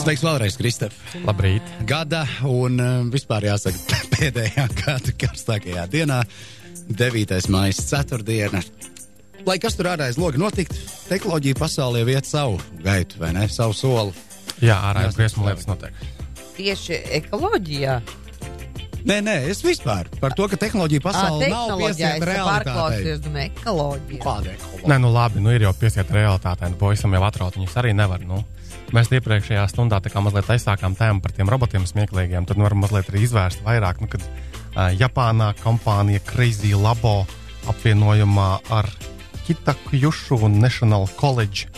Sveiks vēlreiz, Kristap. Labrīt. Gada un uh, vispār jāsaka pēdējā gada karstākajā dienā, 9. maija, 4. Lai kas tur ārā aiz loga notikt, tehnoloģija pasaulē viet savu gaitu, vai ne? Savu soli. Jā, ārā ir briesmu lietas notiek. Tieši ekoloģijā. Nē, nē, es vispār par to, ka tehnoloģija pasaulē nav piesiet realitātei. domāju, ekoloģija. Kāda ekoloģija? Nē, nu labi, nu ir jau piesiet realitātei, nu pavisam jau atraut viņus arī nevar. Nu. Mēs iepriekšējā stundā mazliet aizsākām tēmu par tiem robotiem smieklīgiem, tad nu, varam mazliet arī izvērst vairāk, nu, kad uh, Japānā kompānija Crazy Labo apvienojumā ar Kitaku Jušu un National College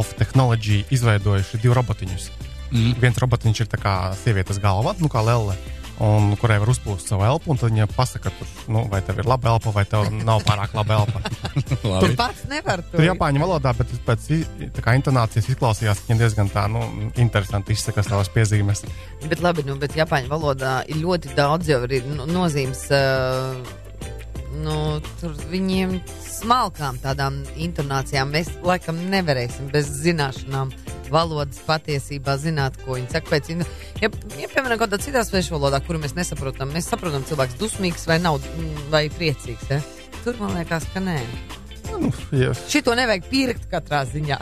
of Technology izveidojuši divu robotiņus. Mm. Viens robotiņš ir kā sievietes galva, nu kā lelle. Un kurai var uzpūst savu elpu, un tad viņa pasaka, tur, nu, vai tev ir laba elpa, vai tev nav pārāk laba elpa. Tur pats nevar to. Tur Japāņu valodā, bet pēc kā intonācijas izklausījās, viņa diezgan tā, nu, interesanti izsaka savas piezīmes. Bet labi, nu, bet Japāņu valodā ir ļoti daudz jau arī nu, nozīmes. Uh, Nu, tur viņiem smalkām tādām intonācijām mēs laikam nevarēsim bez zināšanām valodas patiesībā zināt, ko viņi saka. Pēc, ja, ja piemēram, kādā citā svešu valodā, kuru mēs nesaprotam, mēs saprotam, cilvēks dusmīgs vai nav, mm, vai priecīgs. Ja? Tur man liekas, ka nē. Nu, jā, Šito nevajag pirkt katrā ziņā.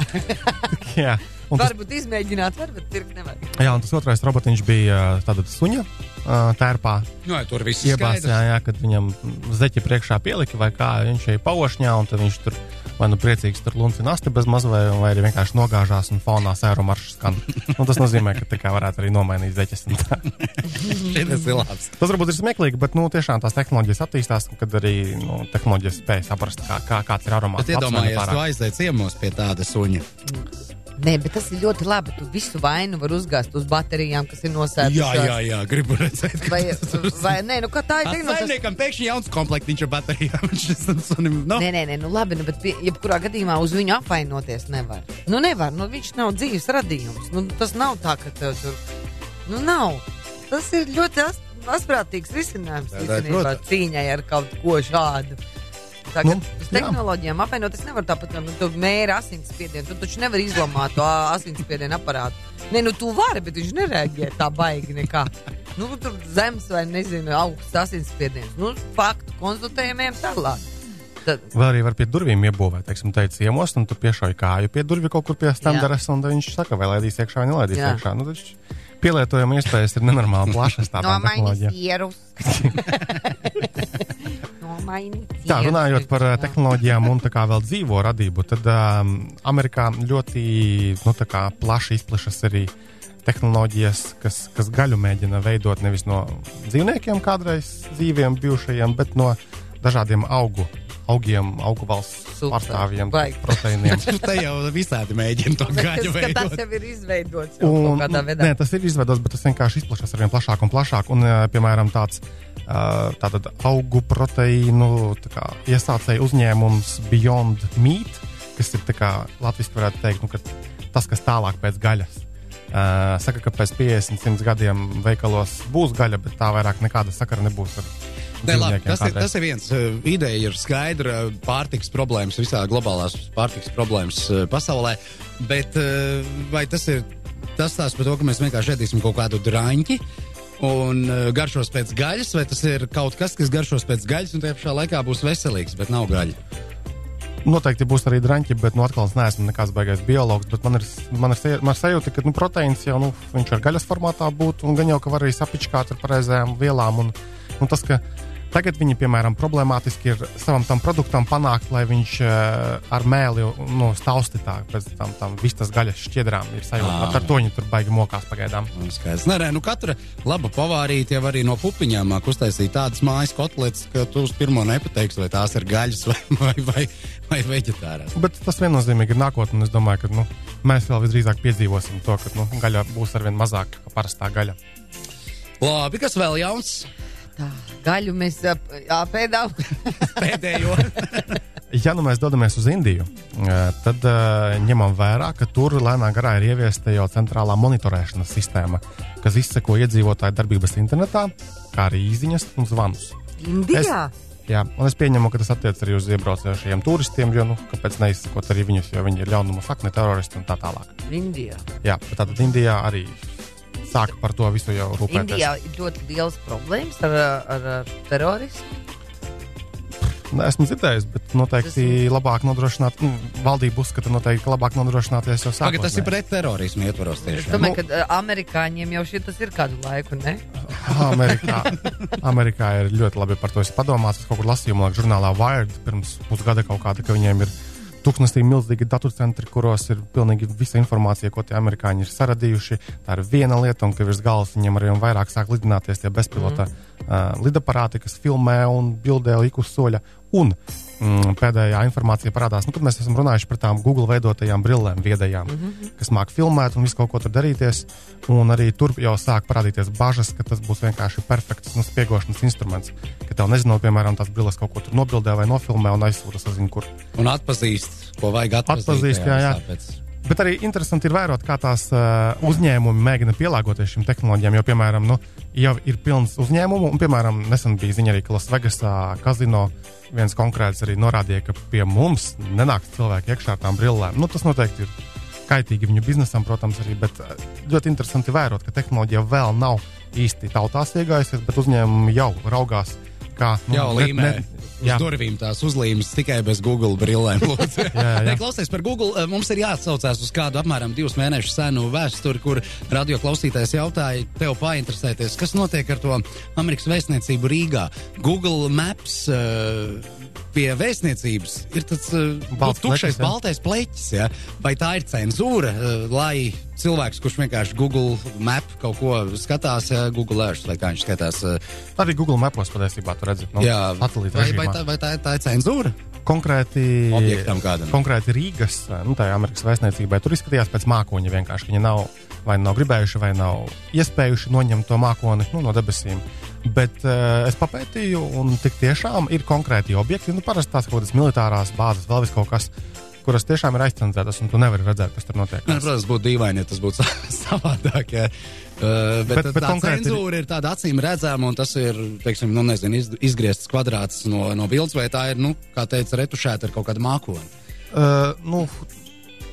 jā. Un tas, varbūt izmēģināt, varbūt pirkt nevajag. jā, un tas otrais robotiņš bija ā, tātad suņa tērpā. Nu, tur viss Iebās, ir jā, jā, kad viņam zeķi priekšā pielika vai kā, viņš ir paušņā, un tad viņš tur vai nu priecīgs tur luncina asti bez maz, vai, arī vienkārši nogāžās un fonā sēru maršu skan. Un tas nozīmē, ka tā kā varētu arī nomainīt zeķes. un. Tas ir labs. Tas varbūt ir smieklīgi, bet nu, tiešām tās tehnoloģijas attīstās, un kad arī nu, tehnoloģijas spēj saprast, kā, kā, kāds ir aromāts. Iedomājies, tu aiziet ciemos pie tāda suņa. Nē, bet tas ir ļoti labi. Tu visu vainu vari uzgāzt uz baterijām, kas ir nosētas. Jā, jā, jā, gribu redzēt. Vai, vai nē, nu kā tā ir? Tas... Saimniekam pēkšņi jauns komplektiņš ar baterijām. Sunim, nu, Nē, nē, nē, nu labi, nu, bet pie, jebkurā gadījumā uz viņu apvainoties nevar. Nu, nevar, nu, viņš nav dzīves radījums. Nu, tas nav tā, ka tev tur. Nu, nav. Tas ir ļoti as- asprātīgs risinājums īstenībā cīņai ar kaut ko šādu. Tagad Nu, uz jā. tehnoloģijām apvienoties nevar tāpat, kā nu, tu mēri asinsspiedienu. Tu taču nevari izlamāt to asinsspiedienu aparātu. Nē, nu tu vari, bet viņš nereaģē tā baigi nekā. Nu, tur zems vai nezinu, augsts asinsspiediens. Nu, faktu konstatējumiem tālāk. Tad, Vai arī var pie durvīm iebūvēt, teiksim, teikt, ciemos, un tu piešauji kāju pie durvīm kaut kur pie standarta, un viņš saka, vai laidīs iekšā vai nelaidīs Jā. iekšā. Nu, taču Pielietojuma iespējas ir nenormāli plašas. tādām Nomainīt tehnoloģijām. ierus. Tā, ierus. runājot par uh, tehnoloģijām un tā kā vēl dzīvo radību, tad um, Amerikā ļoti nu, plaši izplešas arī tehnoloģijas, kas, kas gaļu mēģina veidot nevis no dzīvniekiem, kādreiz dzīviem bijušajiem, bet no dažādiem augu, augiem, augu valsts pārstāvjiem, proteīniem. tu te jau visādi mēģini to gaļu Tas, ka tas veidot. jau ir izveidots jau Un, nu, nē, tas ir izveidots, bet tas vienkārši izplatās ar vien plašāk un plašāk. Un, ā, piemēram, tāds tātad augu proteīnu kā, iesācēju uzņēmums Beyond Meat, kas ir latviešu varētu teikt, nu, ka tas, kas tālāk pēc gaļas. Uh, saka, ka pēc 50, 100 gadiem veikalos būs gaļa, bet tā vairāk nekāda sakara nebūs ar Nē, labi, tas, ir, tas ir viens. uh, Ideja ir skaidra. Pārtiks problēmas, visā globālās pārtiks problēmas pasaulē. Bet vai tas ir tas tās par to, ka mēs vienkārši ēdīsim kaut kādu drāņķi? Un uh, garšos pēc gaļas, vai tas ir kaut kas, kas garšos pēc gaļas, un tajā pašā laikā būs veselīgs, bet nav gaļa. Noteikti būs arī drāņķi, bet nu, atkal es neesmu nekāds baigais biologs. Man ir, man ir, sajūta, man ir sajūta, ka nu, proteīns jau nu, ar gaļas formātā būtu, un gan jau ka var arī sapičkāt ar pareizajām vielām. Un, un tas, ka tagad viņi, piemēram, problemātiski ir savam tam produktam panākt, lai viņš uh, ar mēli nu, stausti tā, pēc tam, tam vistas gaļas šķiedrām ir sajūta. Ā. Ar to viņi tur baigi mokās pagaidām. Un Skaidrs. Nē, nē, nu katra laba pavārīte jau arī no pupiņām māk uztaisīt tādas mājas kotletes, ka tu uz pirmo nepateiksi, vai tās ir gaļas vai, vai, vai, vai veģetārās. Bet tas viennozīmīgi ir nākotnē, es domāju, ka nu, mēs vēl visdrīzāk piedzīvosim to, ka nu, gaļa būs arvien mazāk kā parastā gaļa. Labi, kas vēl jauns? Tā, gaļu mēs ap- apēdām. Pēdējo. Ja nu mēs dodamies uz Indiju, eh, tad uh, ņemam vērā, ka tur lēnām garā ir ieviesta jau centrālā monitorēšanas sistēma, kas izseko iedzīvotāju darbības internetā, kā arī īsiņas un zvanus. Indijā. Jā, un es pieņemu, ka tas attiecas arī uz iebraucošajiem turistiem, jo, nu, kāpēc neizsakot arī viņus, jo viņi ir ļaunuma sakne, teroristi un tā tālāk. Indijā. Jā, bet tātad Indijā arī sāka par to visu jau rūpēties. Indijā ir ļoti liels problēmas ar, ar, ar terorismu. Esmu dzirdējis, bet noteikti tas... labāk nodrošināt, nu, valdība uzskata, noteikti labāk nodrošināties jau sākumā. Tas ir pret terorismu ietvaros tieši. Es domāju, nu, ka amerikāņiem jau šis ir kādu laiku, ne? Amerikā, Amerikā ir ļoti labi par to padomāts. Es kaut kur lasīju, man liekas, žurnālā Wired pirms pusgada kaut kāda, ka viņiem ir tūkstnesī milzīgi datorcentri, kuros ir pilnīgi visa informācija, ko tie amerikāņi ir saradījuši. Tā ir viena lieta, un ka virs galvas viņiem arī vairāk sāk lidināties tie bezpilota mm. uh, lidaparāti, kas filmē un bildē ik uz soļa. Un pēdējā informācija parādās, nu, kad mēs esam runājuši par tām Google veidotajām brillēm, viedajām, mm -hmm. kas māca filmēt un visu kaut ko tur darīties. Un arī tur jau sāk parādīties bažas, ka tas būs vienkārši perfekts nu, spiegošanas instruments. Ka tev nezinot, piemēram, tās brilles kaut ko tur nobildē vai nofilmē un aizsūta, sazina, kur. Un atpazīst, ko vajag atpazīt. Atpazīst, jā, jā. Tāpēc. Bet arī interesanti ir vērot, kā tās uh, uzņēmumi mēģina pielāgoties šīm tehnoloģijām. Jo, piemēram, nu, jau ir pilns uzņēmumu, un, piemēram, nesen bija ziņa arī, ka Lasvegasā kazino viens konkrēts arī norādīja, ka pie mums nenāks cilvēki iekšā ar tām brillēm. Nu, tas noteikti ir kaitīgi viņu biznesam, protams, arī, bet ļoti interesanti vērot, ka tehnoloģija vēl nav īsti tautās iegājusies, bet uzņēmumi jau raugās, kā nu, jau līmē. Uz jā. durvīm tās uzlīmes tikai bez Google brillēm. klausies par Google. Eh, mums ir jāatsaucās uz kādu apmēram divus mēnešus senu vēsturi, kur radio klausītājs jautāja, tev painteresēties, kas notiek ar to Amerikas vēstniecību Rīgā. Google Maps. Uh, pie vēstniecības ir tas uh, Balts tukšais pleķis, baltais pleķis. Ja? Vai tā ir cenzūra, uh, lai cilvēks, kurš vienkārši Google Map kaut ko skatās, ja? Google Earth vai kā viņš skatās? Arī Google Mapos patiesībā tur redzat, nu, jā, vai, vai, tā, vai tā, tā ir cenzūra? Konkrēti, konkrēti Rīgas, nu, tā Amerikas vēstniecībai. Tur izskatījās pēc mākoņa vienkārši. Viņi nav vai nav gribējuši, vai nav iespējuši noņemt to mākoni nu, no debesīm. Bet uh, es papētīju, un tik tiešām ir konkrēti objekti. Nu, parasti tās kaut kādas militārās bāzes, vēl kaut kas, kuras tiešām ir aizcenzētas, un tu nevari redzēt, kas tur notiek. Ne, protams, būtu dīvaini, ja tas būtu savādāk. Ja. Uh, bet, bet, bet tā cenzūra ir... ir tāda acīm redzama, un tas ir teiksim, nu, nezinu, izgriezts kvadrāts no, no bildes, vai tā ir, nu, kā teica, retušēta ar kaut kādu mākoni. Uh, nu,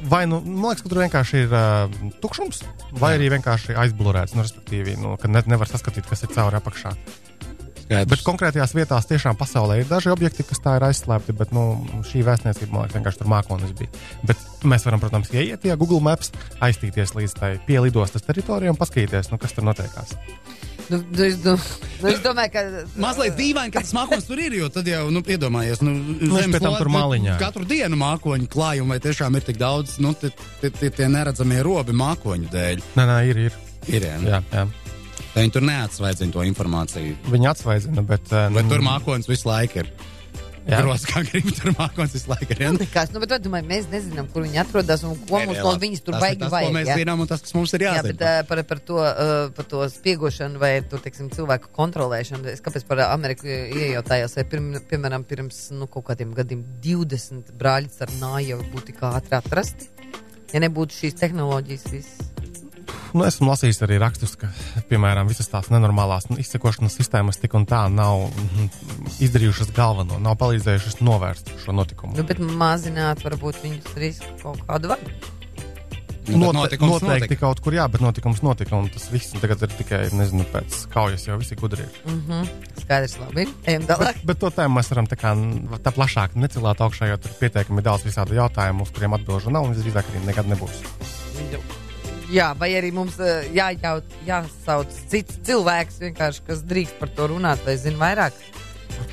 vai nu, man liekas, ka tur vienkārši ir uh, tukšums, vai Jā. arī vienkārši aizblurēts, nu, respektīvi, nu, ka ne, nevar saskatīt, kas ir cauri apakšā. Skaidrs. Bet konkrētajās vietās tiešām pasaulē ir daži objekti, kas tā ir aizslēgti, bet nu, šī vēstniecība, man liekas, vienkārši tur mākonis bija. Bet mēs varam, protams, ieiet ja Google Maps, aiztīties līdz tai pielidostas teritorijai un paskatīties, nu, kas tur notiekās. Nu, nu, es, nu, nu, es domāju, ka. Mazliet dīvaini, ka tas mākslinieks tur ir. Jo tad jau, nu, iedomājies, nu, nu zemes tam tur māliņā. Katru dienu mākoņu klājumu, vai tiešām ir tik daudz, nu, tie neredzamie robi mākoņu dēļ. Nē, nē, ir. ir. Ir, jā. jā, jā. Viņi tur neatsvaidzina to informāciju. Viņi atsvaidzina, bet. Uh, bet tur mākslinieks visu laiku ir. Gros, kā gribi tur mākslinieks visu laiku. Ja? Nekas, nu, bet, domāju, mēs nezinām, kur viņi atrodas un ko mums no viņas tur baigi vajag. Tas, mēs jā. zinām, un tas, kas mums ir jāzina. Jā, bet uh, par, par, to, uh, par to spiegošanu vai to, teiksim, cilvēku kontrolēšanu, es kāpēc par Ameriku iejautājos, vai pirm, piemēram pirms nu, kaut kādiem gadiem 20 brāļi ar nāju būtu kā ātri atrasti, ja nebūtu šīs tehnoloģijas viss. Nu, esmu lasījis arī rakstus, ka, piemēram, visas tās nenormālās nu, izsekošanas sistēmas tik un tā nav mm, izdarījušas galveno, nav palīdzējušas novērst šo notikumu. Nu, bet mazināt varbūt viņus risku kaut kādu veidu. Nu, Note, noteikti notika. kaut kur, jā, bet notikums notika. Un tas viss tagad ir tikai, nezinu, pēc kaujas jau visi gudri ir. Mm -hmm. Skaidrs, labi. Ejam tālāk. Bet, bet to tēmu mēs varam tā, kā, tā plašāk necilāt augšā, jo tur pietiekami daudz visādu jautājumu, uz kuriem atbilžu nav un visdrīzāk arī nekad nebūs. Jau. Jā, vai arī mums uh, jājaut, jāsauc cits cilvēks, kas drīkst par to runāt, vai zina vairāk?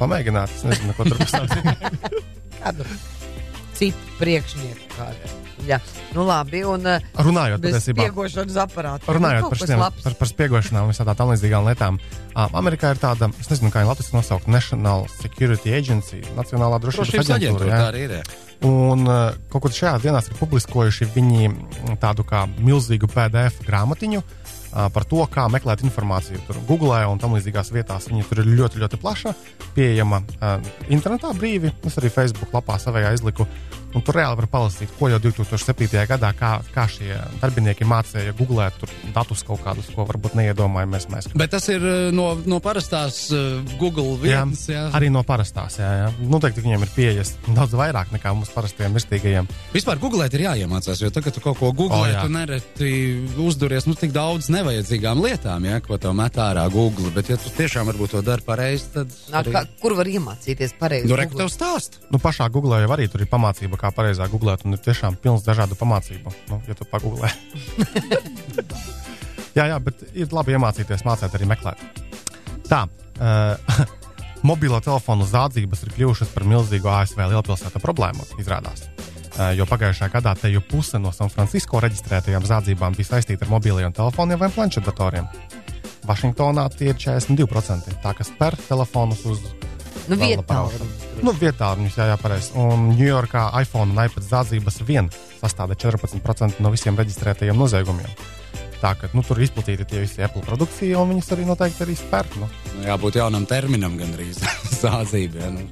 Pamēģināt, es nezinu, ko tur pastāstīt. Kādu citu priekšnieku kādu. Jā, nu labi. Un, uh, runājot par spiegošanas aparātu. Runājot par, šitiem, par, par spiegošanām un visādām tam līdzīgām lietām. Uh, Amerikā ir tāda, es nezinu, kā viņa latviešu nosaukt, National Security Agency, Nacionālā drošības aģentūra. Tā arī ir. Un uh, kaut kur šajās dienās ir publiskojuši viņi tādu kā milzīgu PDF grāmatiņu uh, par to, kā meklēt informāciju. Tur Google un tam līdzīgās vietās viņi tur ir ļoti, ļoti plaša, pieejama uh, internetā brīvi. Es arī Facebook lapā savējā izliku. Un tur reāli var palasīt, ko jau 2007. gadā, kā, kā šie darbinieki mācīja googlēt datus kaut kādus, ko varbūt neiedomājamies mēs. Bet tas ir uh, no, no parastās uh, Google vietnes. Jā, jā. Arī no parastās. Jā, jā. Noteikti viņiem ir pieejas daudz vairāk nekā mums parastiem mirstīgajiem. Vispār googlēt ir jāiemācās, jo tagad tu kaut ko googlē, oh, tu nereti uzduries nu, tik daudz nevajadzīgām lietām, ja, ko tev met ārā Google. Bet, ja tu tiešām varbūt to dari pareizi, tad. Nā, arī... kā, kur var iemācīties pareizi? Nu, reku tev stāst. Nu, pašā Google jau arī tur ir pamācība kā pareizāk googlēt, un ir tiešām pilns dažādu pamācību, nu, ja tu pagūglē. jā, jā, bet ir labi iemācīties, mācīt arī meklēt. Tā. Uh, Mobilo telefonu zādzības ir kļuvušas par milzīgu ASV lielpilsētu problēmu, izrādās. Uh, jo pagājušajā gadā te jau puse no San Francisco reģistrētajām zādzībām bija saistīta ar mobiliem telefoniem vai planšetdatoriem. Vašingtonā tie ir 42%, tā kas per telefonus uz Nu, vietā. Nu, vietā viņus jā, jāpareiz. Un Ņujorkā iPhone un iPad zādzības vien sastāda 14% no visiem reģistrētajiem noziegumiem. Tā ka nu, tur ir izplatīta tie visi Apple produkcija, un viņas arī noteikti arī spērt. Nu. Nu, jābūt jaunam terminam gandrīz zādzībai. Ja, nu,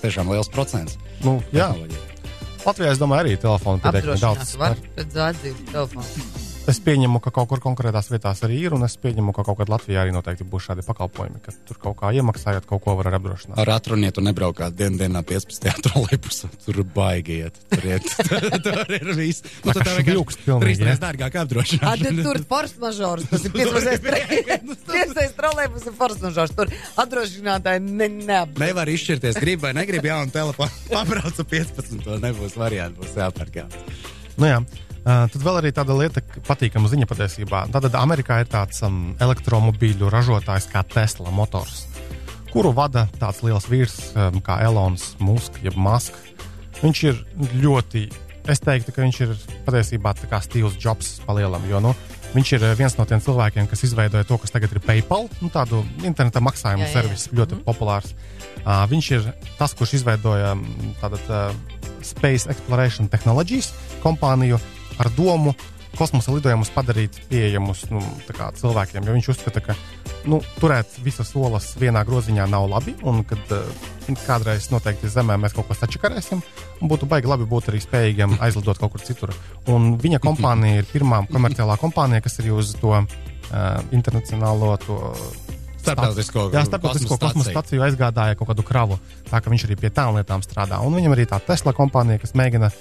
tiešām liels procents. Nu, jā. Latvijā, es domāju, arī telefonu pietiekami daudz. Var pēc zādzību telefonu. Es pieņemu, ka kaut kur konkrētās vietās arī ir, un es pieņemu, ka kaut kad Latvijā arī noteikti būs šādi pakalpojumi, ka tur kaut kā iemaksājot, kaut ko var apdrošināt. Ar atruniet un nebraukāt dienu dienā 15. trolejbusā. Tur baigiet. Tur, iet, tur ir viss. Nu, tā vienkārši trīs reizes dārgāk apdrošināt. Tad tur ir force mažors. Tas ir 15. trolejbus ir force mažors. Tur apdrošinātāji ne, neapdrošina. Nevar izšķirties, grib vai negrib jaunu telefonu. Pabraucu 15. To nebūs varianti, būs jāpērk. Jā. Nu jā. Uh, tad vēl arī tāda lieta, patīkama ziņa patiesībā. Tātad Amerikā ir tāds um, elektromobīļu ražotājs kā Tesla motors, kuru vada tāds liels vīrs um, kā Elonas Musk, jeb Musk. Viņš ir ļoti, es teiktu, ka viņš ir patiesībā kā Steve's Jobs palielam, jo nu, viņš ir viens no tiem cilvēkiem, kas izveidoja to, kas tagad ir PayPal, nu, tādu interneta maksājumu servisu, ļoti mm. populārs. Uh, viņš ir tas, kurš izveidoja tātad, uh, Space Exploration Technologies kompāniju, ar domu kosmosa lidojumus padarīt pieejamus nu, cilvēkiem. Jo viņš uzskata, ka nu, turēt visas olas vienā groziņā nav labi, un kad uh, kādreiz noteikti Zemē mēs kaut ko sačakarēsim, būtu baigi labi būt arī spējīgiem aizlidot kaut kur citur. Un viņa kompānija ir pirmā komerciālā kompānija, kas ir uz to uh, internacionālo to starptautisko, jā, starptautisko kosmosa staciju aizgādāja kaut kādu kravu. Tā ka viņš arī pie tām lietām strādā. Un viņam arī tā Tesla kompānija, kas mēģina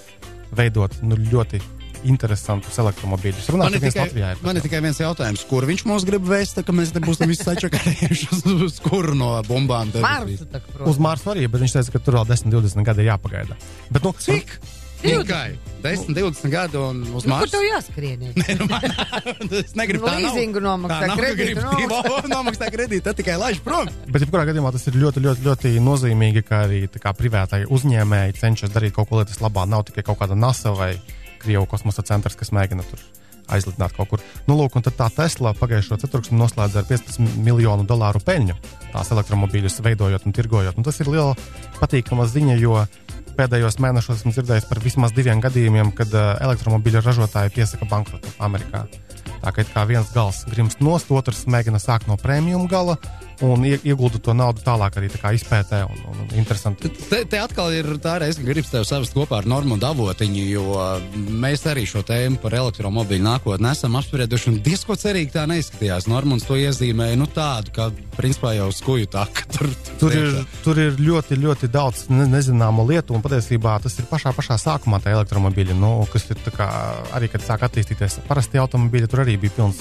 veidot nu, ļoti interesantus elektromobīļus. Man ir tikai, man ir tikai viens jautājums, kur viņš mums grib vēst, ka mēs te būsim visi sačakarējuši uz, uz kuru no bumbām. Marsu, tak, uz Marsu arī, bet viņš teica, ka tur vēl 10, 20 gadi jāpagaida. Bet, nu, Cik? Tikai 10, 20 gadu un uz Marsa. Nu, kur tev jāskrien? Nē, nu, man, es negribu tādu līzingu nomaksāt kredītu. Nomaksāt kredītu, tad tikai laiž prom. Bet, jebkurā gadījumā, tas ir ļoti, ļoti, ļoti nozīmīgi, ka arī kā, privātai uzņēmēji cenšas darīt kaut ko lietas labā. Nav tikai kaut kāda NASA vai Krievu kosmosa centrs, kas mēģina tur aizlidināt kaut kur. Nu, lūk, un tad tā Tesla pagājušo ceturksni noslēdza ar 15 miljonu dolāru peļņu tās elektromobīļus veidojot un tirgojot. Un tas ir liela patīkama ziņa, jo pēdējos mēnešos esmu dzirdējis par vismaz diviem gadījumiem, kad uh, elektromobīļu ražotāji piesaka bankrotu Amerikā. Tā kā, kā viens gals grimst nost, otrs mēģina sākt no prēmijuma gala, un ieguldu to naudu tālāk arī tā izpētē. Un, un interesanti. Te, te atkal ir tā reize, ka gribas tevi savest kopā ar Normu Davotiņu, jo mēs arī šo tēmu par elektromobīļu nākotnē esam apsprieduši, un diezko cerīgi tā neizskatījās. Normans to iezīmēja nu, tādu, ka principā jau skuju tā, ka tur, tur, ir, tur ir ļoti, ļoti daudz ne, nezināmu lietu, un patiesībā tas ir pašā, pašā sākumā tā elektromobīļa, nu, kas ir kā, arī, kad sāk attīstīties parasti automobīļi, tur arī bija pilns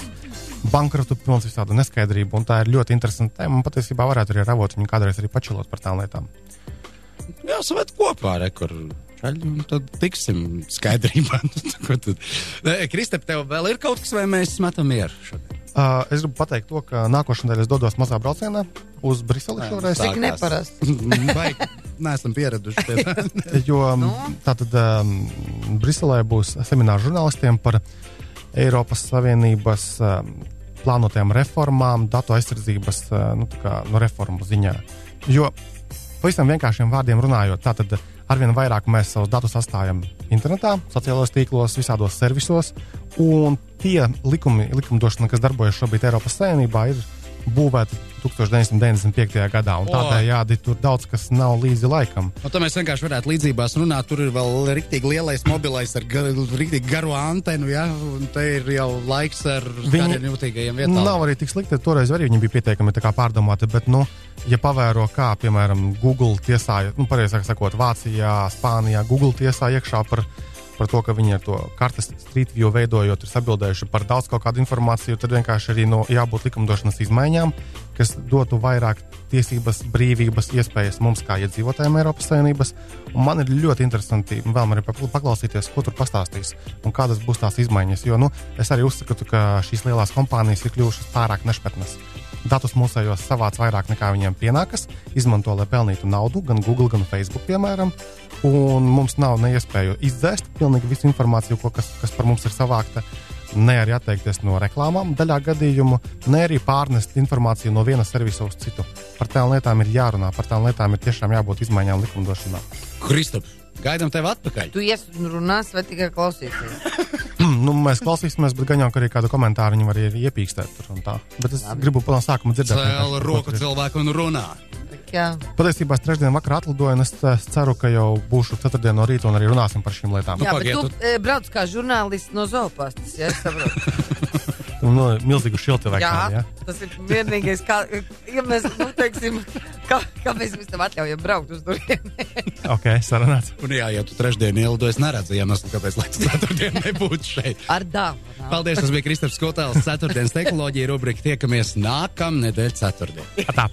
bankrotu, pilns visādu neskaidrību. Tā ir ļoti interesanta tēma. Man patiesībā varētu arī ravot viņu kādreiz arī pačilot par tām lietām. Jā, savet kopā, rekur. Tad tiksim skaidrībā. Kristap, tev vēl ir kaut kas, vai mēs metam mieru šodien? Uh, es gribu pateikt to, ka nākošais nedēļa es dodos mazā braucienā uz Briseli šoreiz. Cik neparasti. Nē, esam pieraduši pie tā. jo no? tātad um, Briselē būs seminārs žurnālistiem par Eiropas Savienības um, plānotajām reformām, datu aizsardzības uh, nu, kā, no reformu ziņā. Jo pavisam vienkāršiem vārdiem runājot, tātad arvien vairāk mēs savus datus atstājam internetā, sociālajos tīklos, visādos servisos, un tie likumi, likumdošana, kas darbojas šobrīd Eiropas Savienībā, ir būvēti 1995. gadā. Tādējādi tur daudz kas nav līdzi laikam. Un tā mēs vienkārši varētu līdzībās runāt. Tur ir vēl rīktīgi lielais mobilais ar gar, rīktīgi garu antenu, ja? un te ir jau laiks ar Viņi- jūtīgajiem vietām. Nav arī tik slikti. Toreiz arī viņi bija pietiekami pārdomāti. Bet, nu, ja pavēro, kā piemēram Google tiesāja, nu, pareizāk sakot, Vācijā, Spānijā, Google tiesāja iekšā par, par to, ka viņi ar to kartes Street View veidojot, ir atbildējuši par daudz kaut kādu informāciju, tad vienkārši arī no, jābūt likumdošanas izmaiņām, kas dotu vairāk tiesības, brīvības, iespējas mums kā iedzīvotājiem Eiropas Savienības. Un man ir ļoti interesanti vēl arī pakla- paklausīties, ko tur pastāstīs un kādas būs tās izmaiņas. Jo nu, es arī uzskatu, ka šīs lielās kompānijas ir kļuvušas pārāk nešpatnas. Datus mūsējos savāc vairāk nekā viņiem pienākas, izmanto, lai pelnītu naudu, gan Google, gan Facebook, piemēram. Un mums nav ne iespēju izdzēst pilnīgi visu informāciju, ko, kas, kas par mums ir savākta, ne arī atteikties no reklāmām, daļā gadījumu, ne arī pārnest informāciju no viena servisa uz citu. Par tām lietām ir jārunā, par tām lietām ir tiešām jābūt izmaiņām likumdošanā. Kristap, gaidām tevi atpakaļ. Tu ies un runās vai tikai klausīsies? nu, mēs klausīsimies, bet gan jau arī kādu komentāru viņi var arī iepīkstēt. Bet es Labi. gribu no sākuma dzirdēt, par ko roku ir. cilvēku un runā. Jā, Patiesībā es trešdien vakarā atlidoju, un es eh, ceru, ka jau būšu ceturtdien no rīta un arī runāsim par šīm lietām. jā bet tu tu- e, brauc kā žurnālists no zoopastas, ja es saprotu. Un, no, milzīgu šiltu vai Jā, kā. Ja? tas ir vienīgais, kā, ja mēs, nu, teiksim, kā, kāpēc mēs tev atļaujam braukt uz turieni. Ok, sarunāts. Un jā, ja tu trešdien ielidoji, es neredzu iemeslu, kāpēc lai tu ceturtdien nebūtu šeit. Ar dāvanu. Paldies, tas bija Kristaps Kotāls, ceturtdienas tehnoloģija rubrika. Tiekamies nākamnedēļ ceturtdien. Tā.